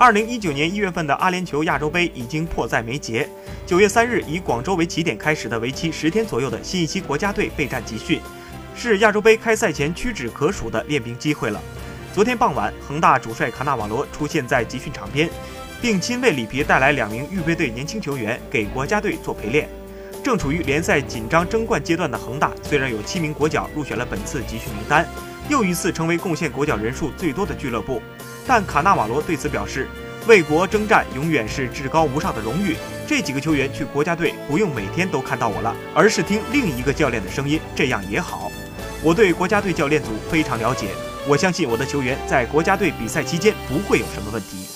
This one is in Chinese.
二零一九年一月份的阿联酋亚洲杯已经迫在眉睫。九月三日，以广州为起点开始的为期十天左右的新一期国家队备战集训，是亚洲杯开赛前屈指可数的练兵机会了。昨天傍晚，恒大主帅卡纳瓦罗出现在集训场边，并亲为里皮带来两名预备队年轻球员给国家队做陪练。正处于联赛紧张争冠阶段的恒大，虽然有七名国脚入选了本次集训名单，又一次成为贡献国脚人数最多的俱乐部。但卡纳瓦罗对此表示，为国征战永远是至高无上的荣誉。这几个球员去国家队不用每天都看到我了，而是听另一个教练的声音，这样也好。我对国家队教练组非常了解，我相信我的球员在国家队比赛期间不会有什么问题。